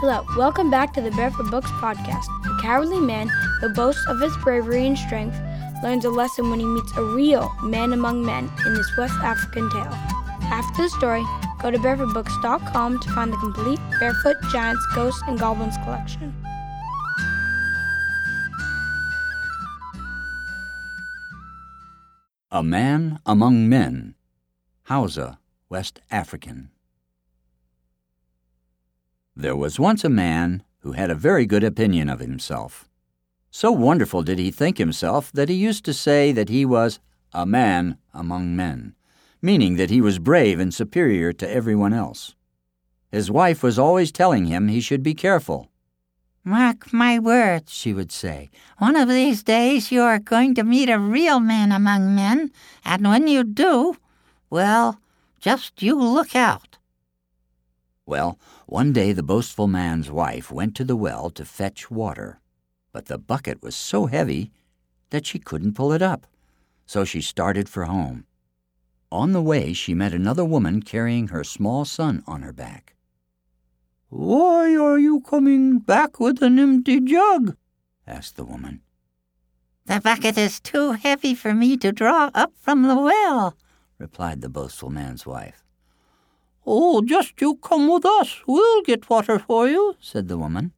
Hello, welcome back to the Barefoot Books podcast. A cowardly man who boasts of his bravery and strength learns a lesson when he meets a real man among men in this West African tale. After the story, go to barefootbooks.com to find the complete Barefoot Giants, Ghosts, and Goblins collection. A Man Among Men. Hausa, West African. There was once a man who had a very good opinion of himself. So wonderful did he think himself that he used to say that he was a man among men, meaning that he was brave and superior to everyone else. His wife was always telling him he should be careful. Mark my words, she would say. One of these days you are going to meet a real man among men, and when you do, well, just you look out. Well, one day the boastful man's wife went to the well to fetch water, but the bucket was so heavy that she couldn't pull it up, so she started for home. On the way, she met another woman carrying her small son on her back. Why are you coming back with an empty jug? asked the woman. The bucket is too heavy for me to draw up from the well, replied the boastful man's wife. Oh, just you come with us. We'll get water for you, said the woman.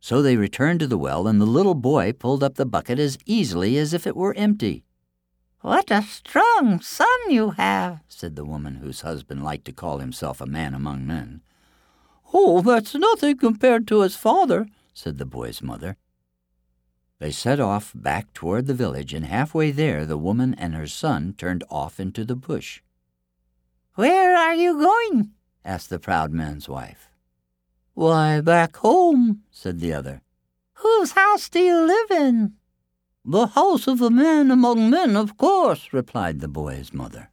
So they returned to the well, and the little boy pulled up the bucket as easily as if it were empty. What a strong son you have, said the woman whose husband liked to call himself a man among men. Oh, that's nothing compared to his father, said the boy's mother. They set off back toward the village, and halfway there the woman and her son turned off into the bush. Where are you going? asked the proud man's wife. Why, back home, said the other. Whose house do you live in? The house of a man among men, of course, replied the boy's mother.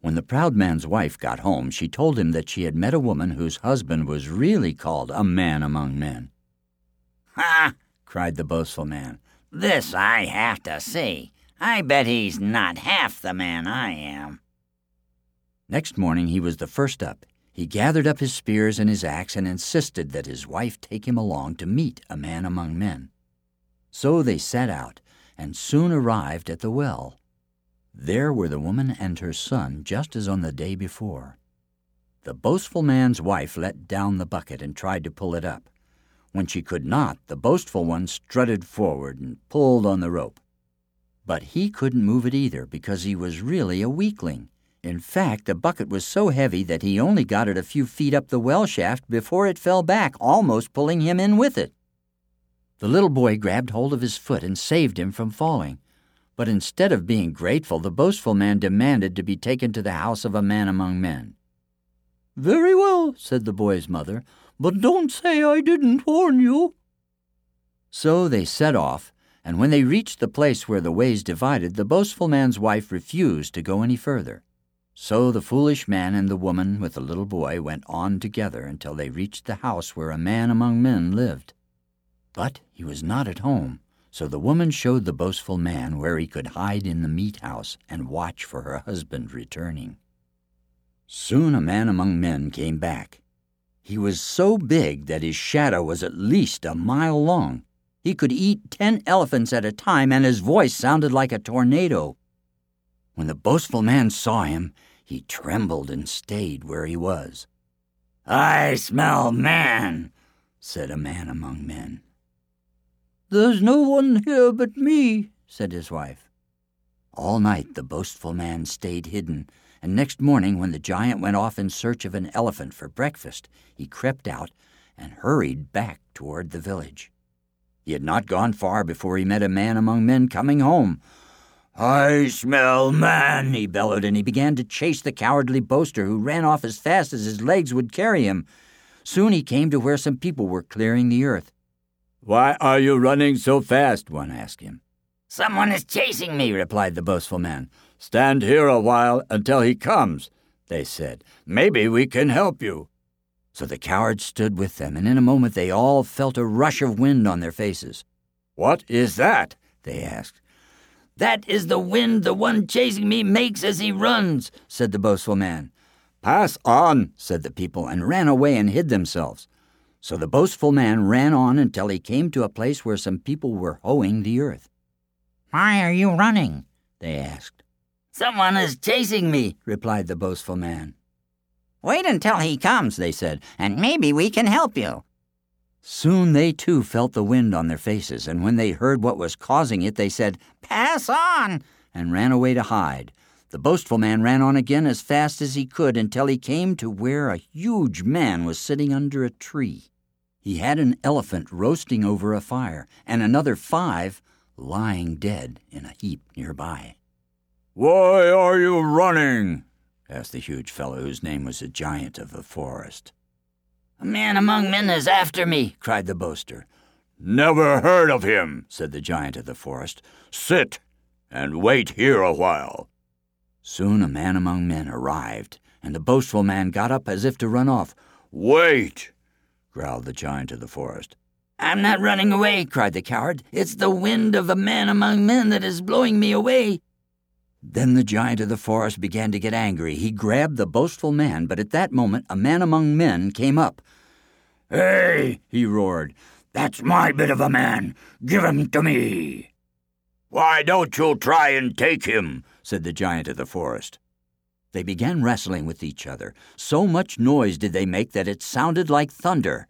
When the proud man's wife got home, she told him that she had met a woman whose husband was really called a man among men. Ha! cried the boastful man. This I have to see. I bet he's not half the man I am. Next morning he was the first up. He gathered up his spears and his axe and insisted that his wife take him along to meet a man among men. So they set out and soon arrived at the well. There were the woman and her son just as on the day before. The boastful man's wife let down the bucket and tried to pull it up. When she could not, the boastful one strutted forward and pulled on the rope. But he couldn't move it either because he was really a weakling. In fact, the bucket was so heavy that he only got it a few feet up the well shaft before it fell back, almost pulling him in with it. The little boy grabbed hold of his foot and saved him from falling. But instead of being grateful, the boastful man demanded to be taken to the house of a man among men. Very well, said the boy's mother, but don't say I didn't warn you. So they set off, and when they reached the place where the ways divided, the boastful man's wife refused to go any further. So the foolish man and the woman with the little boy went on together until they reached the house where a man among men lived. But he was not at home, so the woman showed the boastful man where he could hide in the meat house and watch for her husband returning. Soon a man among men came back. He was so big that his shadow was at least a mile long. He could eat ten elephants at a time, and his voice sounded like a tornado. When the boastful man saw him, he trembled and stayed where he was. I smell man, said a man among men. There's no one here but me, said his wife. All night the boastful man stayed hidden, and next morning, when the giant went off in search of an elephant for breakfast, he crept out and hurried back toward the village. He had not gone far before he met a man among men coming home. I smell man, he bellowed, and he began to chase the cowardly boaster, who ran off as fast as his legs would carry him. Soon he came to where some people were clearing the earth. Why are you running so fast? one asked him. Someone is chasing me, replied the boastful man. Stand here a while until he comes, they said. Maybe we can help you. So the coward stood with them, and in a moment they all felt a rush of wind on their faces. What is that? they asked. That is the wind the one chasing me makes as he runs, said the boastful man. Pass on, said the people, and ran away and hid themselves. So the boastful man ran on until he came to a place where some people were hoeing the earth. Why are you running? They asked. Someone is chasing me, replied the boastful man. Wait until he comes, they said, and maybe we can help you. Soon they too felt the wind on their faces, and when they heard what was causing it, they said, Pass on! and ran away to hide. The boastful man ran on again as fast as he could until he came to where a huge man was sitting under a tree. He had an elephant roasting over a fire, and another five lying dead in a heap nearby. Why are you running? asked the huge fellow whose name was the giant of the forest. A man among men is after me, cried the boaster. Never heard of him, said the giant of the forest. Sit and wait here a while. Soon a man among men arrived, and the boastful man got up as if to run off. Wait, growled the giant of the forest. I'm not running away, cried the coward. It's the wind of a man among men that is blowing me away. Then the giant of the forest began to get angry. He grabbed the boastful man, but at that moment a man among men came up. Hey, he roared, that's my bit of a man. Give him to me. Why don't you try and take him? said the giant of the forest. They began wrestling with each other. So much noise did they make that it sounded like thunder.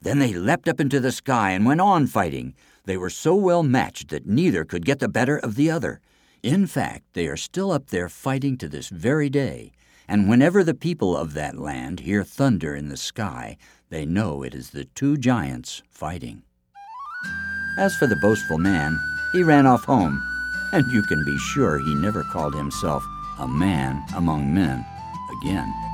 Then they leapt up into the sky and went on fighting. They were so well matched that neither could get the better of the other. In fact, they are still up there fighting to this very day, and whenever the people of that land hear thunder in the sky, they know it is the two giants fighting. As for the boastful man, he ran off home, and you can be sure he never called himself a man among men again.